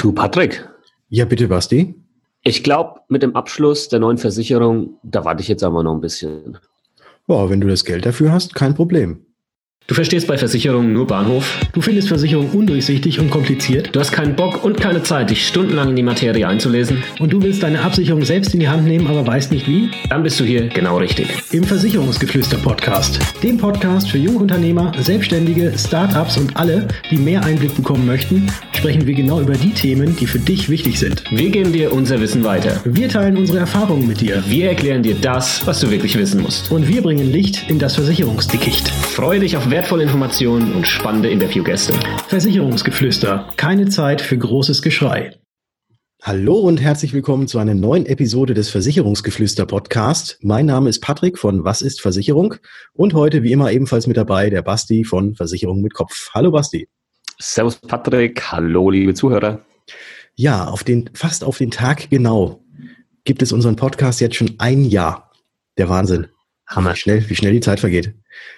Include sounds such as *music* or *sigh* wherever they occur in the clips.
Du, Patrick. Ja, bitte, Basti. Ich glaube, mit dem Abschluss der neuen Versicherung, da warte ich jetzt aber noch ein bisschen. Boah, wenn du das Geld dafür hast, kein Problem. Du verstehst bei Versicherungen nur Bahnhof. Du findest Versicherungen undurchsichtig und kompliziert. Du hast keinen Bock und keine Zeit, dich stundenlang in die Materie einzulesen. Und du willst deine Absicherung selbst in die Hand nehmen, aber weißt nicht wie? Dann bist du hier genau richtig. Im Versicherungsgeflüster-Podcast. Dem Podcast für Jungunternehmer, Selbstständige, Startups und alle, die mehr Einblick bekommen möchten, sprechen wir genau über die Themen, die für dich wichtig sind. Wir geben dir unser Wissen weiter. Wir teilen unsere Erfahrungen mit dir. Wir erklären dir das, was du wirklich wissen musst. Und wir bringen Licht in das Versicherungsdickicht. Freue dich auf wertvolle Informationen und spannende Interviewgäste. Versicherungsgeflüster. Keine Zeit für großes Geschrei. Hallo und herzlich willkommen zu einer neuen Episode des Versicherungsgeflüster Podcast. Mein Name ist Patrick von Was ist Versicherung und heute wie immer ebenfalls mit dabei der Basti von Versicherung mit Kopf. Hallo Basti. Servus Patrick, hallo liebe Zuhörer. Ja, auf den, fast auf den Tag genau gibt es unseren Podcast jetzt schon ein Jahr. Der Wahnsinn. Hammer. Wie schnell, wie schnell die Zeit vergeht.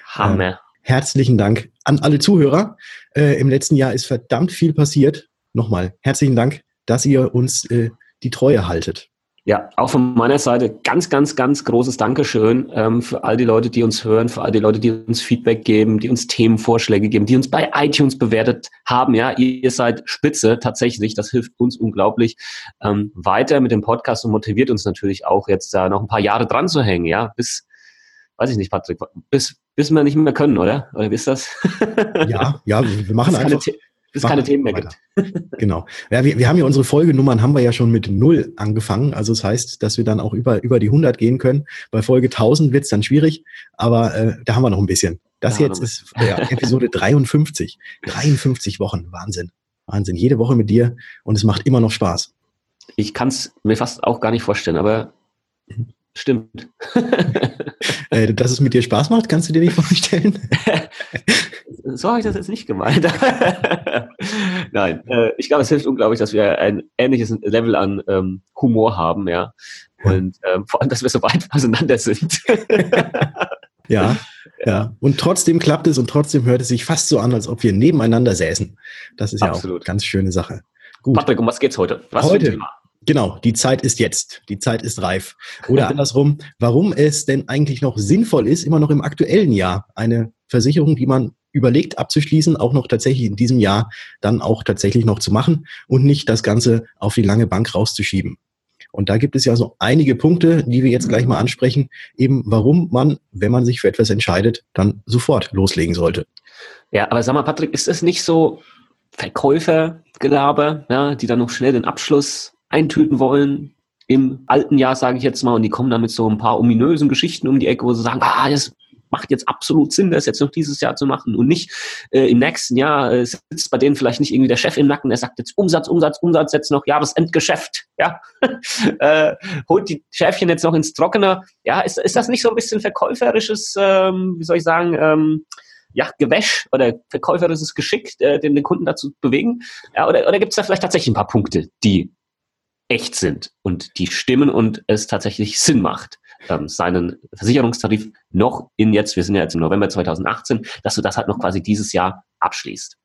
Hammer. Herzlichen Dank an alle Zuhörer. Äh, Im letzten Jahr ist verdammt viel passiert. Nochmal herzlichen Dank, dass ihr uns äh, die Treue haltet. Ja, auch von meiner Seite ganz, ganz, ganz großes Dankeschön ähm, für all die Leute, die uns hören, für all die Leute, die uns Feedback geben, die uns Themenvorschläge geben, die uns bei iTunes bewertet haben. Ja, ihr seid spitze tatsächlich. Das hilft uns unglaublich ähm, weiter mit dem Podcast und motiviert uns natürlich auch jetzt da noch ein paar Jahre dran zu hängen. Ja, bis weiß ich nicht, Patrick, bis, bis wir nicht mehr können, oder? Oder wie ist das? *laughs* Ja, ja, wir machen einfach. Keine bis es keine Themen mehr weiter. gibt. *laughs* genau. Ja, wir, wir haben ja unsere Folgenummern haben wir ja schon mit null angefangen. Also das heißt, dass wir dann auch über, über die 100 gehen können. Bei Folge 1000 wird es dann schwierig, aber äh, da haben wir noch ein bisschen. Das ja, jetzt ist ja, Episode *laughs* 53. 53 Wochen. Wahnsinn. Wahnsinn. Jede Woche mit dir und es macht immer noch Spaß. Ich kann es mir fast auch gar nicht vorstellen, aber mhm. stimmt. Äh, dass es mit dir Spaß macht, kannst du dir nicht vorstellen? *laughs* so habe ich das jetzt nicht gemeint. *laughs* Nein, äh, ich glaube, es hilft unglaublich, dass wir ein ähnliches Level an ähm, Humor haben, ja. Und ähm, vor allem, dass wir so weit auseinander sind. *laughs* ja, ja. Und trotzdem klappt es und trotzdem hört es sich fast so an, als ob wir nebeneinander säßen. Das ist Absolut. ja auch eine ganz schöne Sache. Gut. Patrick, um was geht's heute? Was heute, Genau, die Zeit ist jetzt. Die Zeit ist reif. Oder andersrum, warum es denn eigentlich noch sinnvoll ist, immer noch im aktuellen Jahr eine Versicherung, die man überlegt abzuschließen, auch noch tatsächlich in diesem Jahr dann auch tatsächlich noch zu machen und nicht das Ganze auf die lange Bank rauszuschieben. Und da gibt es ja so einige Punkte, die wir jetzt gleich mal ansprechen, eben warum man, wenn man sich für etwas entscheidet, dann sofort loslegen sollte. Ja, aber sag mal, Patrick, ist es nicht so Verkäufergelaber, ja, die dann noch schnell den Abschluss eintüten wollen im alten Jahr, sage ich jetzt mal, und die kommen dann mit so ein paar ominösen Geschichten um die Ecke, wo sie sagen, ah, das macht jetzt absolut Sinn, das jetzt noch dieses Jahr zu machen. Und nicht äh, im nächsten Jahr äh, sitzt bei denen vielleicht nicht irgendwie der Chef im Nacken, der sagt jetzt Umsatz, Umsatz, Umsatz, jetzt noch Jahresendgeschäft, ja, *laughs* äh, holt die Schäfchen jetzt noch ins Trockene, ja, ist, ist das nicht so ein bisschen verkäuferisches, ähm, wie soll ich sagen, ähm, ja, Gewäsch oder verkäuferisches Geschick, äh, den, den Kunden dazu bewegen? Ja, oder oder gibt es da vielleicht tatsächlich ein paar Punkte, die echt sind und die stimmen und es tatsächlich Sinn macht, ähm, seinen Versicherungstarif noch in jetzt, wir sind ja jetzt im November 2018, dass du das halt noch quasi dieses Jahr abschließt.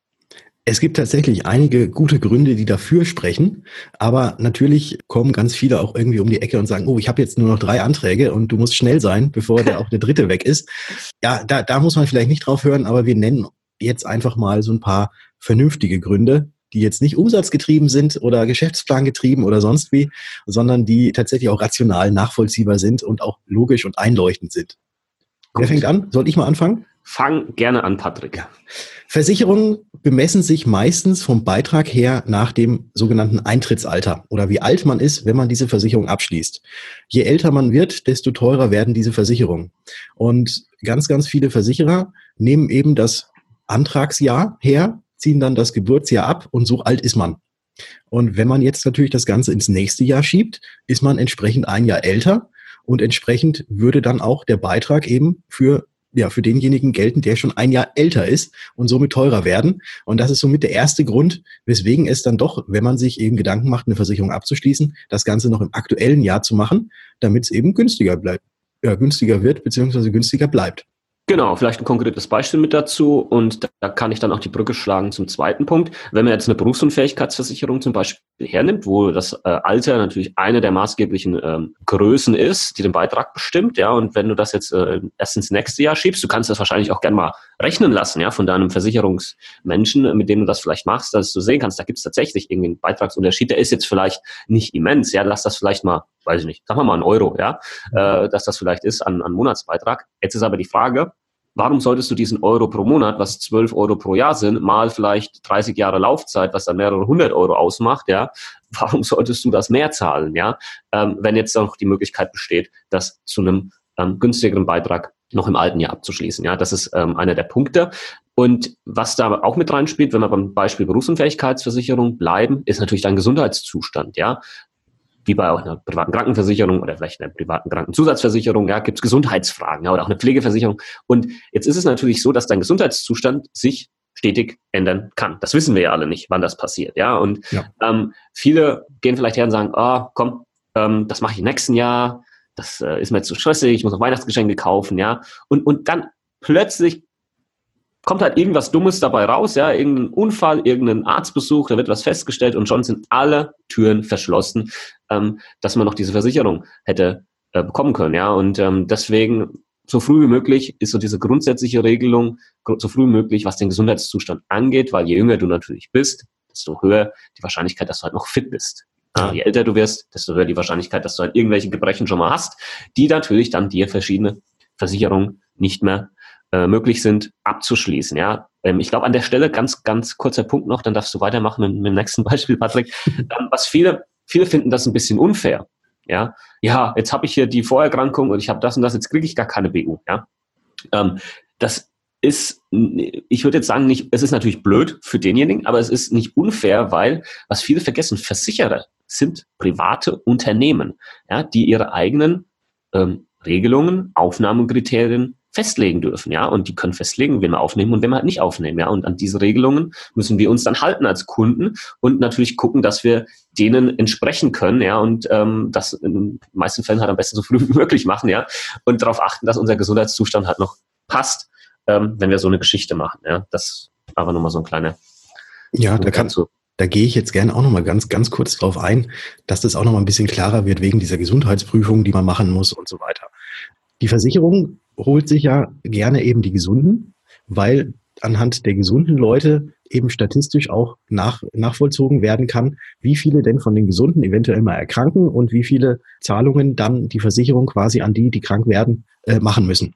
Es gibt tatsächlich einige gute Gründe, die dafür sprechen, aber natürlich kommen ganz viele auch irgendwie um die Ecke und sagen, oh, ich habe jetzt nur noch drei Anträge und du musst schnell sein, bevor der *laughs* auch der dritte weg ist. Ja, da, da muss man vielleicht nicht drauf hören, aber wir nennen jetzt einfach mal so ein paar vernünftige Gründe, die jetzt nicht umsatzgetrieben sind oder Geschäftsplan getrieben oder sonst wie, sondern die tatsächlich auch rational nachvollziehbar sind und auch logisch und einleuchtend sind. Gut. Wer fängt an? Soll ich mal anfangen? Fang gerne an, Patrick. Ja. Versicherungen bemessen sich meistens vom Beitrag her nach dem sogenannten Eintrittsalter oder wie alt man ist, wenn man diese Versicherung abschließt. Je älter man wird, desto teurer werden diese Versicherungen. Und ganz, ganz viele Versicherer nehmen eben das Antragsjahr her ziehen dann das Geburtsjahr ab und so alt ist man. Und wenn man jetzt natürlich das Ganze ins nächste Jahr schiebt, ist man entsprechend ein Jahr älter und entsprechend würde dann auch der Beitrag eben für ja, für denjenigen gelten, der schon ein Jahr älter ist und somit teurer werden. Und das ist somit der erste Grund, weswegen es dann doch, wenn man sich eben Gedanken macht, eine Versicherung abzuschließen, das Ganze noch im aktuellen Jahr zu machen, damit es eben günstiger bleibt, ja, günstiger wird, beziehungsweise günstiger bleibt. Genau, vielleicht ein konkretes Beispiel mit dazu und da kann ich dann auch die Brücke schlagen zum zweiten Punkt. Wenn wir jetzt eine Berufsunfähigkeitsversicherung zum Beispiel hernimmt, wo das äh, Alter natürlich eine der maßgeblichen ähm, Größen ist, die den Beitrag bestimmt, ja. Und wenn du das jetzt äh, erst ins nächste Jahr schiebst, du kannst das wahrscheinlich auch gerne mal rechnen lassen, ja, von deinem Versicherungsmenschen, mit dem du das vielleicht machst, dass du sehen kannst, da gibt es tatsächlich irgendwie einen Beitragsunterschied. Der ist jetzt vielleicht nicht immens, ja, lass das vielleicht mal, weiß ich nicht, sag mal ein Euro, ja, äh, dass das vielleicht ist an, an Monatsbeitrag. Jetzt ist aber die Frage, warum solltest du diesen Euro pro Monat, was 12 Euro pro Jahr sind, mal vielleicht 30 Jahre Laufzeit, was dann mehrere hundert Euro ausmacht, ja, *laughs* warum solltest du das mehr zahlen, ja, ähm, wenn jetzt noch die Möglichkeit besteht, das zu einem ähm, günstigeren Beitrag noch im alten Jahr abzuschließen, ja, das ist ähm, einer der Punkte. Und was da auch mit reinspielt, wenn wir beim Beispiel Berufsunfähigkeitsversicherung bleiben, ist natürlich dein Gesundheitszustand, ja wie bei auch einer privaten Krankenversicherung oder vielleicht einer privaten Krankenzusatzversicherung, ja, gibt es Gesundheitsfragen ja, oder auch eine Pflegeversicherung. Und jetzt ist es natürlich so, dass dein Gesundheitszustand sich stetig ändern kann. Das wissen wir ja alle nicht, wann das passiert. Ja, und ja. Ähm, viele gehen vielleicht her und sagen, oh, komm, ähm, das mache ich im nächsten Jahr. Das äh, ist mir zu stressig. Ich muss noch Weihnachtsgeschenke kaufen. Ja, und und dann plötzlich kommt halt irgendwas Dummes dabei raus, ja, irgendein Unfall, irgendein Arztbesuch, da wird was festgestellt und schon sind alle Türen verschlossen, ähm, dass man noch diese Versicherung hätte äh, bekommen können, ja. Und ähm, deswegen so früh wie möglich ist so diese grundsätzliche Regelung, so früh wie möglich, was den Gesundheitszustand angeht, weil je jünger du natürlich bist, desto höher die Wahrscheinlichkeit, dass du halt noch fit bist. Ja, je älter du wirst, desto höher die Wahrscheinlichkeit, dass du halt irgendwelche Gebrechen schon mal hast, die natürlich dann dir verschiedene Versicherungen nicht mehr äh, möglich sind, abzuschließen. Ja, ähm, ich glaube an der Stelle ganz, ganz kurzer Punkt noch, dann darfst du weitermachen mit, mit dem nächsten *laughs* Beispiel, Patrick. ähm, was viele, viele finden das ein bisschen unfair. Ja, ja, jetzt habe ich hier die Vorerkrankung und ich habe das und das, jetzt kriege ich gar keine BU. Ja, ähm, das ist, ich würde jetzt sagen, nicht, es ist natürlich blöd für denjenigen, aber es ist nicht unfair, weil, was viele vergessen, Versicherer sind private Unternehmen, ja, die ihre eigenen ähm, Regelungen, Aufnahmekriterien festlegen dürfen, ja, und die können festlegen, wen wir aufnehmen und wen wir halt nicht aufnehmen, ja, und an diese Regelungen müssen wir uns dann halten als Kunden und natürlich gucken, dass wir denen entsprechen können, ja, und ähm, das in den meisten Fällen halt am besten so früh *laughs* wie möglich machen, ja, und darauf achten, dass unser Gesundheitszustand halt noch passt, ähm, wenn wir so eine Geschichte machen, ja, das aber nochmal so ein kleiner ja, da kannst du, da gehe ich jetzt gerne auch nochmal ganz, ganz kurz drauf ein, dass das auch nochmal ein bisschen klarer wird wegen dieser Gesundheitsprüfung, die man machen muss und so weiter. Die Versicherung holt sich ja gerne eben die Gesunden, weil anhand der gesunden Leute eben statistisch auch nach, nachvollzogen werden kann, wie viele denn von den Gesunden eventuell mal erkranken und wie viele Zahlungen dann die Versicherung quasi an die, die krank werden, äh, machen müssen.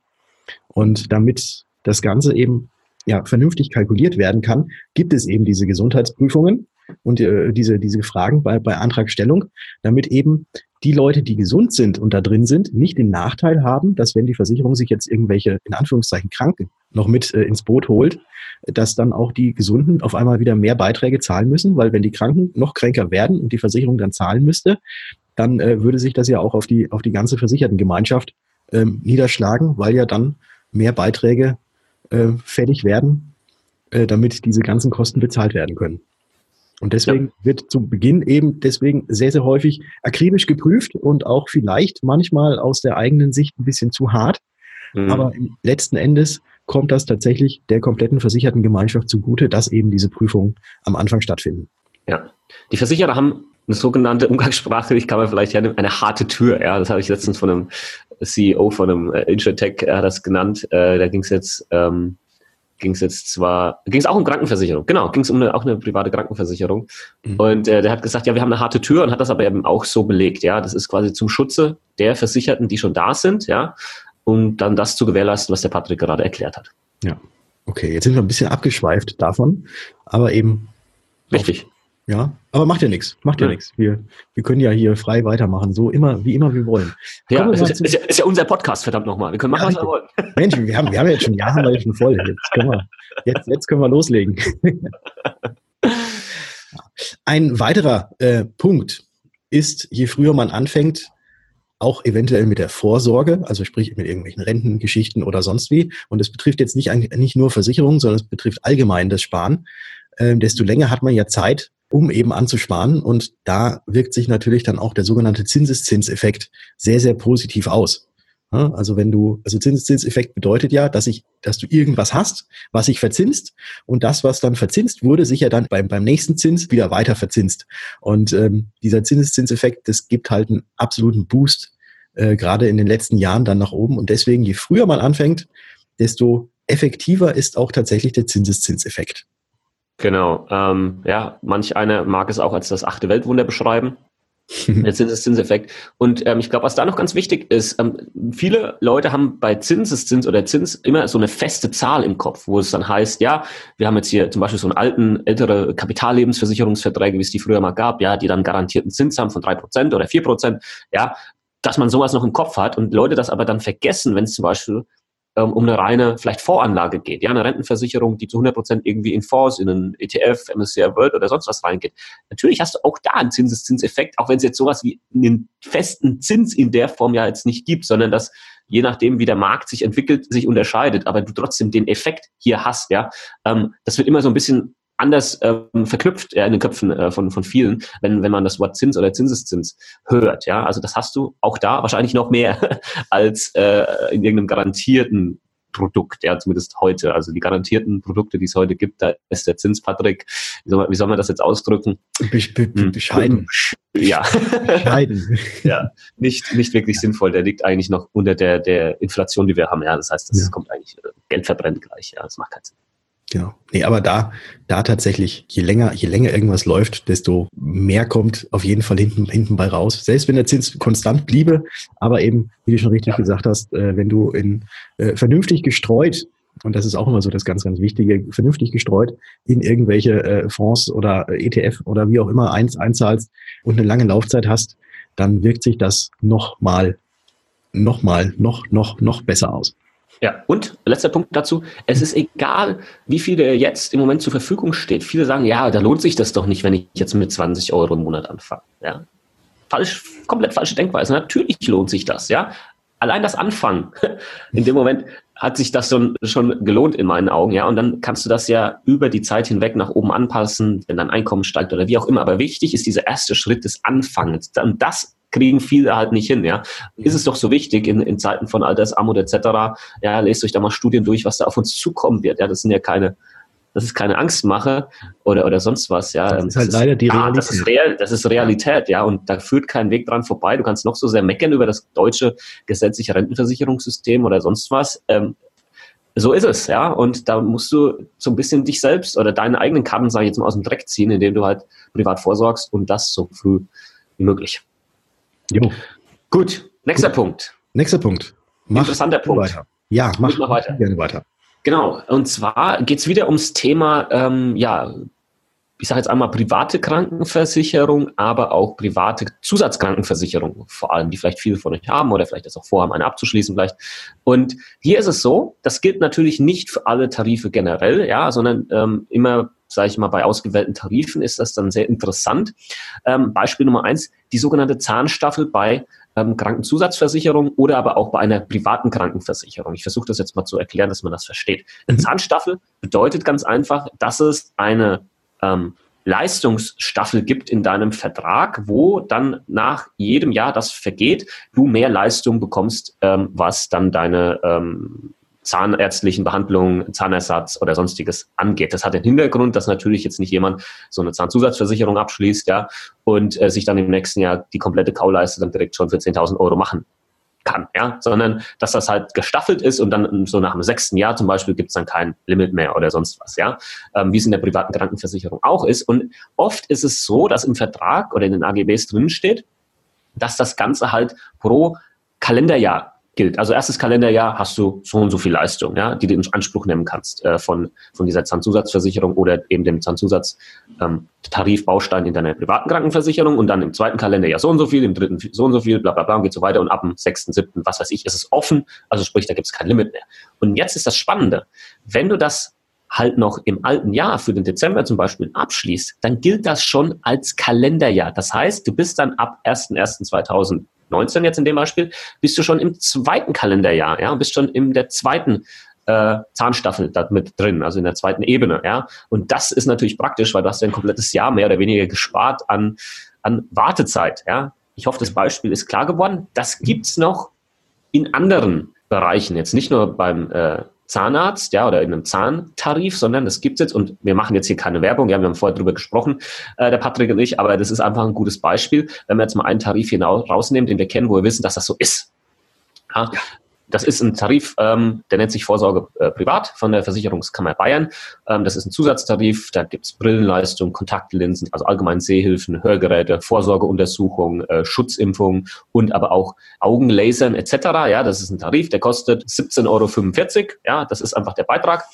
Und damit das Ganze eben ja, vernünftig kalkuliert werden kann, gibt es eben diese Gesundheitsprüfungen und äh, diese, diese Fragen bei, bei Antragstellung, damit eben die Leute, die gesund sind und da drin sind, nicht den Nachteil haben, dass wenn die Versicherung sich jetzt irgendwelche, in Anführungszeichen, Kranken noch mit äh, ins Boot holt, dass dann auch die Gesunden auf einmal wieder mehr Beiträge zahlen müssen, weil wenn die Kranken noch kränker werden und die Versicherung dann zahlen müsste, dann äh, würde sich das ja auch auf die, auf die ganze Versichertengemeinschaft ähm, niederschlagen, weil ja dann mehr Beiträge äh, fällig werden, äh, damit diese ganzen Kosten bezahlt werden können. Und deswegen ja. wird zu Beginn eben deswegen sehr, sehr häufig akribisch geprüft und auch vielleicht manchmal aus der eigenen Sicht ein bisschen zu hart. Mhm. Aber letzten Endes kommt das tatsächlich der kompletten versicherten Gemeinschaft zugute, dass eben diese Prüfungen am Anfang stattfinden. Ja, die Versicherer haben eine sogenannte umgangssprachlich kann man vielleicht ja eine harte Tür. Ja, das habe ich letztens von einem CEO von einem äh, Insurtech, hat das genannt. Äh, da ging es jetzt ähm, ging es jetzt zwar, ging es auch um Krankenversicherung, genau, ging es um eine, auch eine private Krankenversicherung. Mhm. Und äh, der hat gesagt, ja, wir haben eine harte Tür und hat das aber eben auch so belegt, ja. Das ist quasi zum Schutze der Versicherten, die schon da sind, ja, um dann das zu gewährleisten, was der Patrick gerade erklärt hat. Ja. Okay, jetzt sind wir ein bisschen abgeschweift davon, aber eben. Richtig. Ja, aber macht ja nichts, macht ja, ja. nichts. Wir, wir können ja hier frei weitermachen, so immer, wie immer wir wollen. Ja, es ist, ist, ja, ist ja unser Podcast, verdammt nochmal. Wir können machen, ja, was wir wollen. *laughs* Mensch, wir haben, wir haben jetzt schon Jahre mal schon voll. Jetzt können wir, jetzt, jetzt können wir loslegen. *laughs* Ein weiterer äh, Punkt ist, je früher man anfängt, auch eventuell mit der Vorsorge, also sprich mit irgendwelchen Rentengeschichten oder sonst wie. Und es betrifft jetzt nicht, nicht nur Versicherungen, sondern es betrifft allgemein das Sparen. Ähm, desto länger hat man ja Zeit, um eben anzusparen. Und da wirkt sich natürlich dann auch der sogenannte Zinseszinseffekt sehr, sehr positiv aus. Also wenn du, also Zinseszinseffekt bedeutet ja, dass ich, dass du irgendwas hast, was sich verzinst und das, was dann verzinst wurde, sich ja dann beim, beim nächsten Zins wieder weiter verzinst. Und ähm, dieser Zinseszinseffekt, das gibt halt einen absoluten Boost, äh, gerade in den letzten Jahren dann nach oben. Und deswegen, je früher man anfängt, desto effektiver ist auch tatsächlich der Zinseszinseffekt. Genau. Ähm, ja, manch einer mag es auch als das achte Weltwunder beschreiben. *laughs* Der Zinseszinseffekt. Und ähm, ich glaube, was da noch ganz wichtig ist, ähm, viele Leute haben bei Zinseszins oder Zins immer so eine feste Zahl im Kopf, wo es dann heißt, ja, wir haben jetzt hier zum Beispiel so einen alten, ältere Kapitallebensversicherungsverträge, wie es die früher mal gab, ja, die dann garantierten Zins haben von drei Prozent oder vier Prozent, ja, dass man sowas noch im Kopf hat und Leute das aber dann vergessen, wenn es zum Beispiel ähm, um eine reine vielleicht Voranlage geht, ja, eine Rentenversicherung, die zu 100 Prozent irgendwie in Fonds, in einen ETF, MSCI World oder sonst was reingeht. Natürlich hast du auch da einen Zinseszinseffekt, auch wenn es jetzt sowas wie einen festen Zins in der Form ja jetzt nicht gibt, sondern dass je nachdem, wie der Markt sich entwickelt, sich unterscheidet, aber du trotzdem den Effekt hier hast, ja. Ähm, das wird immer so ein bisschen anders ähm, verknüpft ja, in den Köpfen äh, von, von vielen, wenn, wenn man das Wort Zins oder Zinseszins hört. Ja, also das hast du auch da wahrscheinlich noch mehr *laughs* als äh, in irgendeinem garantierten Produkt, ja, zumindest heute. Also die garantierten Produkte, die es heute gibt, da ist der Zins, Patrick, wie soll man, wie soll man das jetzt ausdrücken? Be be hm. bescheiden. *laughs* Ja. Bescheiden. *laughs* ja, nicht, nicht wirklich sinnvoll. Der liegt eigentlich noch unter der, der Inflation, die wir haben. Ja, das heißt, das ja. kommt eigentlich, äh, Geld verbrennt gleich. Ja, das macht keinen Sinn. Genau. Nee, aber da, da tatsächlich, je länger, je länger irgendwas läuft, desto mehr kommt auf jeden Fall hinten, hinten bei raus. Selbst wenn der Zins konstant bliebe, aber eben, wie du schon richtig ja. gesagt hast, äh, wenn du in äh, vernünftig gestreut, und das ist auch immer so das ganz, ganz Wichtige, vernünftig gestreut in irgendwelche äh, Fonds oder ETF oder wie auch immer eins einzahlst und eine lange Laufzeit hast, dann wirkt sich das nochmal, nochmal, noch, noch, noch besser aus. Ja, und letzter Punkt dazu, es ist egal, wie viel der jetzt im Moment zur Verfügung steht. Viele sagen, ja, da lohnt sich das doch nicht, wenn ich jetzt mit 20 Euro im Monat anfange. Ja? Falsch, komplett falsche Denkweise. Natürlich lohnt sich das, ja. Allein das Anfangen, *laughs* in dem Moment hat sich das schon, schon gelohnt in meinen Augen, ja. Und dann kannst du das ja über die Zeit hinweg nach oben anpassen, wenn dein Einkommen steigt oder wie auch immer. Aber wichtig ist dieser erste Schritt des Anfangens. Und das kriegen viele halt nicht hin, ja. Ist es doch so wichtig in, in Zeiten von Altersarmut etc. Ja, lest euch da mal Studien durch, was da auf uns zukommen wird. Ja, das sind ja keine, das ist keine Angstmache oder, oder sonst was, ja. Das ist halt das leider die Realität. das ist, Real, das ist Realität, ja. Und da führt kein Weg dran vorbei. Du kannst noch so sehr meckern über das deutsche gesetzliche Rentenversicherungssystem oder sonst was. Ähm, so ist es, ja. Und da musst du so ein bisschen dich selbst oder deine eigenen Karten, sage ich jetzt mal, aus dem Dreck ziehen, indem du halt privat vorsorgst und das so früh wie möglich. Jo. Gut, nächster Gut. Punkt. Nächster Punkt. Mach Interessanter Punkt. Weiter. Ja, mach, mach weiter. gerne weiter. Genau, und zwar geht es wieder ums Thema, ähm, ja, ich sage jetzt einmal private Krankenversicherung, aber auch private Zusatzkrankenversicherung, vor allem, die vielleicht viele von euch haben oder vielleicht das auch vorhaben, eine abzuschließen vielleicht. Und hier ist es so, das gilt natürlich nicht für alle Tarife generell, ja, sondern ähm, immer sage ich mal, bei ausgewählten Tarifen ist das dann sehr interessant. Ähm, Beispiel Nummer eins, die sogenannte Zahnstaffel bei ähm, Krankenzusatzversicherung oder aber auch bei einer privaten Krankenversicherung. Ich versuche das jetzt mal zu erklären, dass man das versteht. Eine mhm. Zahnstaffel bedeutet ganz einfach, dass es eine ähm, Leistungsstaffel gibt in deinem Vertrag, wo dann nach jedem Jahr, das vergeht, du mehr Leistung bekommst, ähm, was dann deine ähm, zahnärztlichen Behandlungen, Zahnersatz oder sonstiges angeht. Das hat den Hintergrund, dass natürlich jetzt nicht jemand so eine Zahnzusatzversicherung abschließt, ja, und äh, sich dann im nächsten Jahr die komplette Kauleiste dann direkt schon für 10.000 Euro machen kann, ja, sondern dass das halt gestaffelt ist und dann so nach dem sechsten Jahr zum Beispiel gibt es dann kein Limit mehr oder sonst was, ja, ähm, wie es in der privaten Krankenversicherung auch ist. Und oft ist es so, dass im Vertrag oder in den AGBs drinsteht, dass das Ganze halt pro Kalenderjahr gilt. Also erstes Kalenderjahr hast du so und so viel Leistung, ja, die du in Anspruch nehmen kannst äh, von, von dieser Zahnzusatzversicherung oder eben dem Zahnzusatztarifbaustein ähm, in deiner privaten Krankenversicherung und dann im zweiten Kalenderjahr so und so viel, im dritten so und so viel, bla bla bla und geht so weiter und ab dem sechsten, siebten, was weiß ich, ist es offen, also sprich, da gibt es kein Limit mehr. Und jetzt ist das Spannende, wenn du das halt noch im alten Jahr für den Dezember zum Beispiel abschließt, dann gilt das schon als Kalenderjahr. Das heißt, du bist dann ab 1.1.2000 19 jetzt in dem Beispiel, bist du schon im zweiten Kalenderjahr, ja, bist schon in der zweiten äh, Zahnstaffel da mit drin, also in der zweiten Ebene, ja. Und das ist natürlich praktisch, weil du hast ja ein komplettes Jahr mehr oder weniger gespart an, an Wartezeit, ja. Ich hoffe, das Beispiel ist klar geworden. Das gibt's noch in anderen Bereichen, jetzt nicht nur beim äh, Zahnarzt, ja, oder in einem Zahntarif, sondern das gibt es jetzt und wir machen jetzt hier keine Werbung, ja, wir haben vorher drüber gesprochen, äh, der Patrick und ich, aber das ist einfach ein gutes Beispiel, wenn wir jetzt mal einen Tarif hier rausnehmen, den wir kennen, wo wir wissen, dass das so ist. Ja, das ist ein Tarif, ähm, der nennt sich Vorsorge äh, privat von der Versicherungskammer Bayern. Ähm, das ist ein Zusatztarif, da gibt's Brillenleistung, Kontaktlinsen, also allgemein Sehhilfen, Hörgeräte, Vorsorgeuntersuchungen, äh, Schutzimpfungen und aber auch Augenlasern etc. Ja, das ist ein Tarif, der kostet 17,45 Euro. Ja, das ist einfach der Beitrag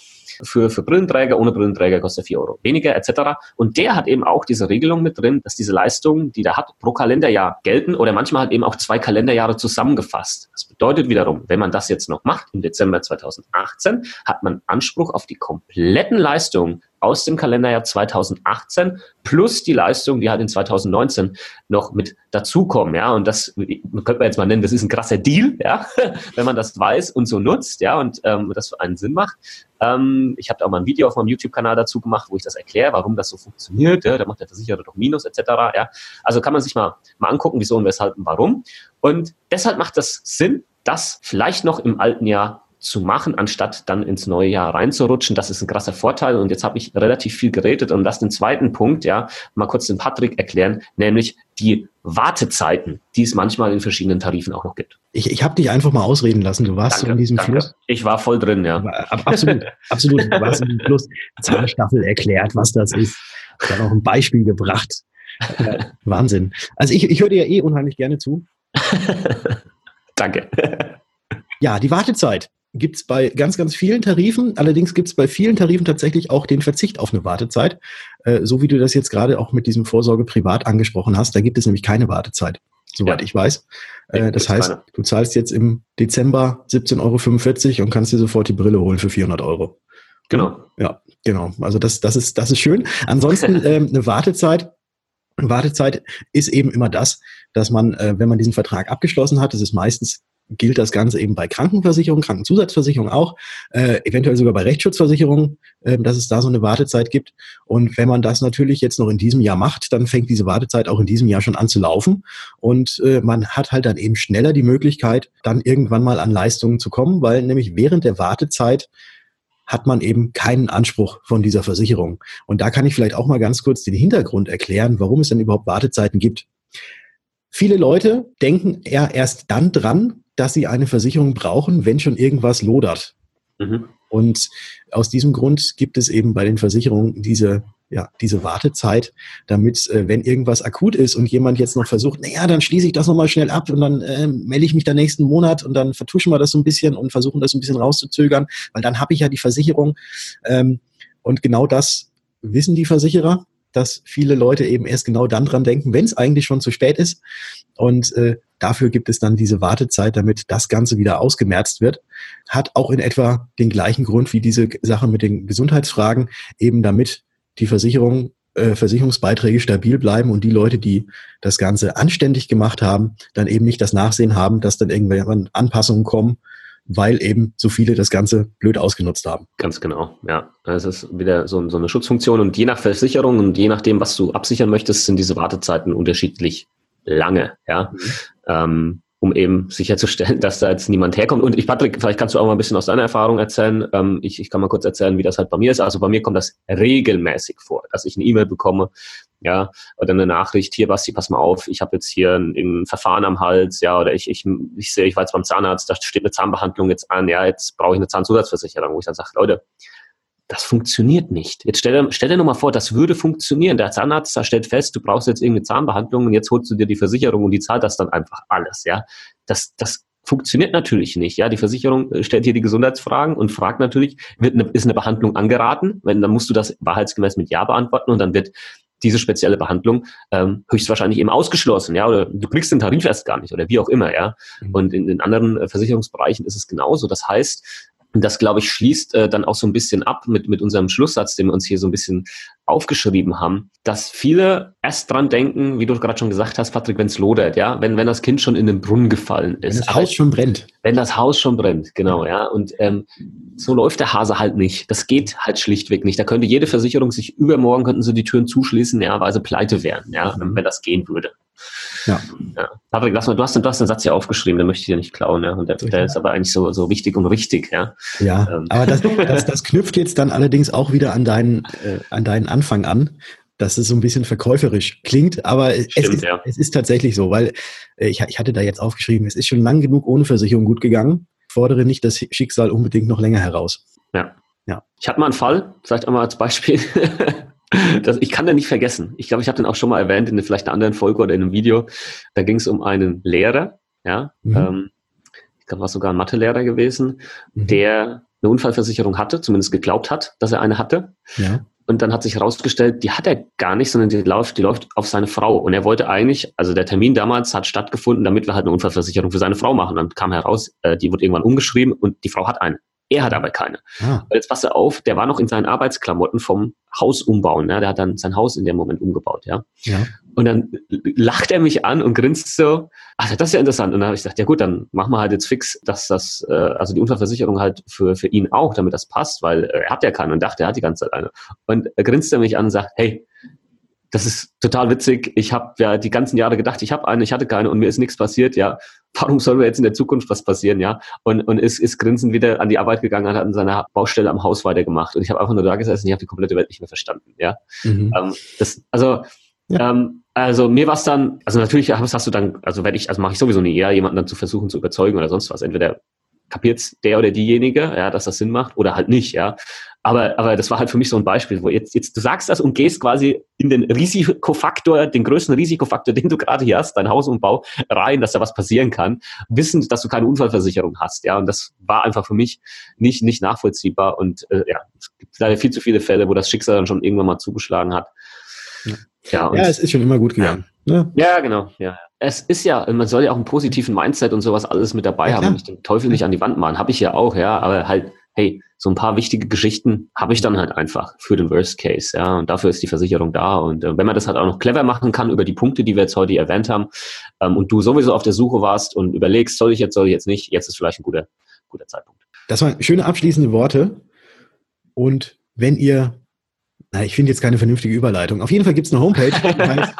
für, für Brillenträger, ohne Brillenträger kostet 4 Euro weniger etc. Und der hat eben auch diese Regelung mit drin, dass diese Leistungen, die der hat, pro Kalenderjahr gelten oder manchmal halt eben auch zwei Kalenderjahre zusammengefasst. Das bedeutet wiederum, wenn man das jetzt noch macht im Dezember 2018, hat man Anspruch auf die kompletten Leistungen aus dem Kalenderjahr 2018 plus die Leistung, die halt in 2019 noch mit dazukommen, ja. Und das könnte man jetzt mal nennen, das ist ein krasser Deal, ja, *laughs* wenn man das weiß und so nutzt, ja, und ähm, das für einen Sinn macht. Ähm, ich habe auch mal ein Video auf meinem YouTube-Kanal dazu gemacht, wo ich das erkläre, warum das so funktioniert. Ja, da macht der Versicherer doch Minus etc. Ja, also kann man sich mal mal angucken, wieso und weshalb und warum. Und deshalb macht das Sinn, das vielleicht noch im alten Jahr zu machen, anstatt dann ins neue Jahr reinzurutschen. Das ist ein krasser Vorteil. Und jetzt habe ich relativ viel geredet und lass den zweiten Punkt, ja, mal kurz den Patrick erklären, nämlich die Wartezeiten, die es manchmal in verschiedenen Tarifen auch noch gibt. Ich, ich habe dich einfach mal ausreden lassen. Du warst danke, so in diesem danke. Fluss. Ich war voll drin, ja. Absolut, absolut. Du warst in diesem Fluss. Zahnstaffel erklärt, was das ist. Dann auch ein Beispiel gebracht. Äh, Wahnsinn. Also ich, ich höre dir ja eh unheimlich gerne zu. *laughs* danke. Ja, die Wartezeit gibt es bei ganz, ganz vielen Tarifen. Allerdings gibt es bei vielen Tarifen tatsächlich auch den Verzicht auf eine Wartezeit. Äh, so wie du das jetzt gerade auch mit diesem Vorsorge privat angesprochen hast. Da gibt es nämlich keine Wartezeit, soweit ja. ich weiß. Äh, das heißt, keine. du zahlst jetzt im Dezember 17,45 Euro und kannst dir sofort die Brille holen für 400 Euro. Genau. Ja, genau. Also das, das, ist, das ist schön. Ansonsten *laughs* ähm, eine Wartezeit. Wartezeit ist eben immer das, dass man, äh, wenn man diesen Vertrag abgeschlossen hat, das ist meistens gilt das Ganze eben bei Krankenversicherungen, Krankenzusatzversicherungen auch, äh, eventuell sogar bei Rechtsschutzversicherungen, äh, dass es da so eine Wartezeit gibt. Und wenn man das natürlich jetzt noch in diesem Jahr macht, dann fängt diese Wartezeit auch in diesem Jahr schon an zu laufen. Und äh, man hat halt dann eben schneller die Möglichkeit, dann irgendwann mal an Leistungen zu kommen, weil nämlich während der Wartezeit hat man eben keinen Anspruch von dieser Versicherung. Und da kann ich vielleicht auch mal ganz kurz den Hintergrund erklären, warum es denn überhaupt Wartezeiten gibt. Viele Leute denken eher erst dann dran, dass sie eine Versicherung brauchen, wenn schon irgendwas lodert. Mhm. Und aus diesem Grund gibt es eben bei den Versicherungen diese, ja, diese Wartezeit, damit, äh, wenn irgendwas akut ist und jemand jetzt noch versucht, naja, dann schließe ich das nochmal schnell ab und dann äh, melde ich mich da nächsten Monat und dann vertuschen wir das so ein bisschen und versuchen das ein bisschen rauszuzögern, weil dann habe ich ja die Versicherung. Ähm, und genau das wissen die Versicherer dass viele Leute eben erst genau dann dran denken, wenn es eigentlich schon zu spät ist. Und äh, dafür gibt es dann diese Wartezeit, damit das Ganze wieder ausgemerzt wird. Hat auch in etwa den gleichen Grund wie diese Sache mit den Gesundheitsfragen, eben damit die Versicherung äh, Versicherungsbeiträge stabil bleiben und die Leute, die das Ganze anständig gemacht haben, dann eben nicht das Nachsehen haben, dass dann irgendwann Anpassungen kommen, weil eben so viele das Ganze blöd ausgenutzt haben. Ganz genau, ja. Es ist wieder so, so, eine Schutzfunktion und je nach Versicherung und je nachdem, was du absichern möchtest, sind diese Wartezeiten unterschiedlich lange, ja. Mhm. Ähm, um eben sicherzustellen, *laughs* dass da jetzt niemand herkommt. Und ich, Patrick, vielleicht kannst du auch mal ein bisschen aus deiner Erfahrung erzählen. Ähm, ich, ich kann mal kurz erzählen, wie das halt bei mir ist. Also bei mir kommt das regelmäßig vor, dass ich eine E-Mail bekomme, ja, oder eine Nachricht, hier Basti, pass mal auf, ich habe jetzt hier ein, ein, Verfahren am Hals, ja, oder ich, ich, ich sehe, ich war jetzt beim Zahnarzt, da steht eine Zahnbehandlung jetzt an, ja, jetzt brauche ich eine Zahnzusatzversicherung, wo ich dann sage, Leute, das funktioniert nicht. Jetzt stell dir, stell dir nochmal vor, das würde funktionieren. Der Zahnarzt da stellt fest, du brauchst jetzt irgendeine Zahnbehandlung und jetzt holst du dir die Versicherung und die zahlt das dann einfach alles, ja. Das, das funktioniert natürlich nicht, ja. Die Versicherung äh, stellt hier die Gesundheitsfragen und fragt natürlich, wird eine, ist eine Behandlung angeraten? Wenn, dann musst du das wahrheitsgemäß mit Ja beantworten und dann wird diese spezielle Behandlung ähm, höchstwahrscheinlich eben ausgeschlossen, ja, oder du kriegst den Tarif erst gar nicht oder wie auch immer, ja. Mhm. Und in den anderen äh, Versicherungsbereichen ist es genauso. Das heißt, das, glaube ich, schließt äh, dann auch so ein bisschen ab mit, mit unserem Schlusssatz, den wir uns hier so ein bisschen aufgeschrieben haben, dass viele erst dran denken, wie du gerade schon gesagt hast, Patrick, wenn es lodert, ja, wenn, wenn das Kind schon in den Brunnen gefallen ist. Wenn das Haus schon brennt. Wenn das Haus schon brennt, genau, ja. Und ähm, so läuft der Hase halt nicht. Das geht halt schlichtweg nicht. Da könnte jede Versicherung sich übermorgen könnten sie die Türen zuschließen, ja, weil sie pleite wären, ja, mhm. wenn das gehen würde. Ja. ja. Patrick, lass mal, du hast, du hast den Satz ja aufgeschrieben, den möchte ich dir nicht klauen, ja. Und der, der ist aber eigentlich so, so wichtig und richtig, ja. Ja, ähm. aber das, das, das *laughs* knüpft jetzt dann allerdings auch wieder an deinen, äh, an deinen Anfang an dass es so ein bisschen verkäuferisch klingt, aber Stimmt, es, ist, ja. es ist tatsächlich so, weil äh, ich, ich hatte da jetzt aufgeschrieben, es ist schon lang genug ohne Versicherung gut gegangen. Fordere nicht das Schicksal unbedingt noch länger heraus. Ja. ja. Ich hatte mal einen Fall, vielleicht einmal als Beispiel. *laughs* Das, ich kann den nicht vergessen. Ich glaube, ich habe den auch schon mal erwähnt in vielleicht einer anderen Folge oder in einem Video. Da ging es um einen Lehrer, ja, mhm. ähm, ich glaube, war sogar ein Mathelehrer gewesen, mhm. der eine Unfallversicherung hatte, zumindest geglaubt hat, dass er eine hatte. Ja. Und dann hat sich herausgestellt, die hat er gar nicht, sondern die läuft, die läuft auf seine Frau. Und er wollte eigentlich, also der Termin damals hat stattgefunden, damit wir halt eine Unfallversicherung für seine Frau machen. Dann kam heraus, äh, die wurde irgendwann umgeschrieben und die Frau hat eine. Er hat aber keine. Ah. Jetzt pass auf, der war noch in seinen Arbeitsklamotten vom Haus umbauen. Ja? Der hat dann sein Haus in dem Moment umgebaut. Ja? ja. Und dann lacht er mich an und grinst so. Ach, das ist ja interessant. Und dann habe ich gesagt, ja gut, dann machen wir halt jetzt fix, dass das, äh, also die Unfallversicherung halt für, für ihn auch, damit das passt, weil er hat ja keine und dachte, er hat die ganze Zeit eine. Und er grinst er mich an und sagt, hey, das ist total witzig. Ich habe ja die ganzen Jahre gedacht, ich habe eine, ich hatte keine und mir ist nichts passiert. Ja, warum soll mir jetzt in der Zukunft was passieren? Ja, und, und ist, ist grinsend wieder an die Arbeit gegangen und hat an seiner Baustelle am Haus weitergemacht. Und ich habe einfach nur da gesessen, ich habe die komplette Welt nicht mehr verstanden. Ja, mhm. ähm, das, also ja. Ähm, also mir war es dann, also natürlich hast, hast du dann, also werde ich, also mache ich sowieso nie eher, jemanden dann zu versuchen zu überzeugen oder sonst was. Entweder kapiert der oder diejenige, ja, dass das Sinn macht oder halt nicht, ja. Aber, aber das war halt für mich so ein Beispiel, wo jetzt, jetzt du sagst das und gehst quasi in den Risikofaktor, den größten Risikofaktor, *laughs* den du gerade hier hast, dein Hausumbau rein, dass da was passieren kann, wissend, dass du keine Unfallversicherung hast, ja. Und das war einfach für mich nicht, nicht nachvollziehbar und äh, ja, es gibt leider viel zu viele Fälle, wo das Schicksal dann schon irgendwann mal zugeschlagen hat. Ja, ja, ja es ist schon immer gut gegangen. Ja, ne? ja genau, ja es ist ja, man soll ja auch einen positiven Mindset und sowas alles mit dabei ja, haben. Ich den Teufel nicht an die Wand machen, habe ich ja auch, ja, aber halt, hey, so ein paar wichtige Geschichten habe ich dann halt einfach für den Worst Case, ja, und dafür ist die Versicherung da. Und äh, wenn man das halt auch noch clever machen kann über die Punkte, die wir jetzt heute erwähnt haben, ähm, und du sowieso auf der Suche warst und überlegst, soll ich jetzt, soll ich jetzt nicht, jetzt ist vielleicht ein guter, guter Zeitpunkt. Das waren schöne abschließende Worte. Und wenn ihr, na, ich finde jetzt keine vernünftige Überleitung. Auf jeden Fall gibt es eine Homepage. *laughs*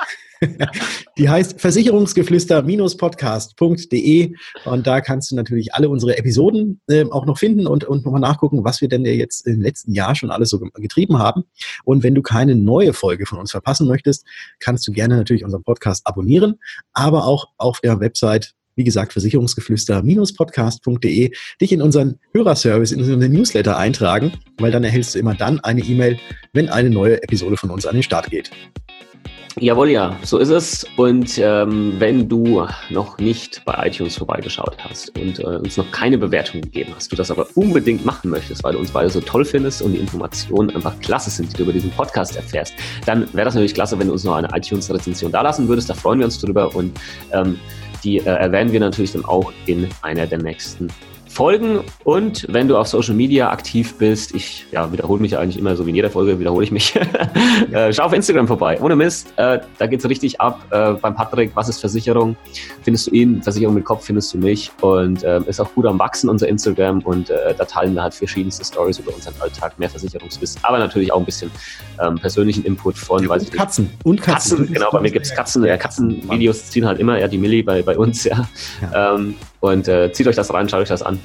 Die heißt versicherungsgeflüster-podcast.de und da kannst du natürlich alle unsere Episoden äh, auch noch finden und, und nochmal nachgucken, was wir denn jetzt im letzten Jahr schon alles so getrieben haben. Und wenn du keine neue Folge von uns verpassen möchtest, kannst du gerne natürlich unseren Podcast abonnieren, aber auch auf der Website wie gesagt, versicherungsgeflüster-podcast.de, dich in unseren Hörerservice, in unseren Newsletter eintragen, weil dann erhältst du immer dann eine E-Mail, wenn eine neue Episode von uns an den Start geht. Jawohl, ja, so ist es. Und ähm, wenn du noch nicht bei iTunes vorbeigeschaut hast und äh, uns noch keine Bewertung gegeben hast, du das aber unbedingt machen möchtest, weil du uns beide so toll findest und die Informationen einfach klasse sind, die du über diesen Podcast erfährst, dann wäre das natürlich klasse, wenn du uns noch eine iTunes-Rezension dalassen würdest. Da freuen wir uns drüber und ähm, die äh, erwähnen wir natürlich dann auch in einer der nächsten folgen und wenn du auf Social Media aktiv bist, ich ja, wiederhole mich eigentlich immer so wie in jeder Folge, wiederhole ich mich, *laughs* äh, schau auf Instagram vorbei. Ohne Mist, äh, da es richtig ab äh, beim Patrick. Was ist Versicherung? Findest du ihn? Versicherung mit Kopf findest du mich und äh, ist auch gut am Wachsen, unser Instagram und äh, da teilen wir halt verschiedenste Stories über unseren Alltag, mehr Versicherungswissen, aber natürlich auch ein bisschen ähm, persönlichen Input von, ja, weiß ich Katzen. Und Katzen. Katzen, genau, bei mir gibt es Katzen, ja, Katzenvideos ziehen halt immer, ja, die Millie bei, bei uns, ja. ja. Ähm, und äh, zieht euch das rein, schaut euch das an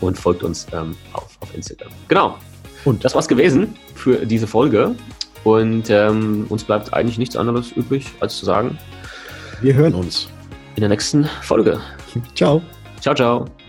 und folgt uns ähm, auf, auf Instagram. Genau. Und das war's gewesen für diese Folge. Und ähm, uns bleibt eigentlich nichts anderes übrig, als zu sagen. Wir hören uns. In der nächsten Folge. Ciao. Ciao, ciao.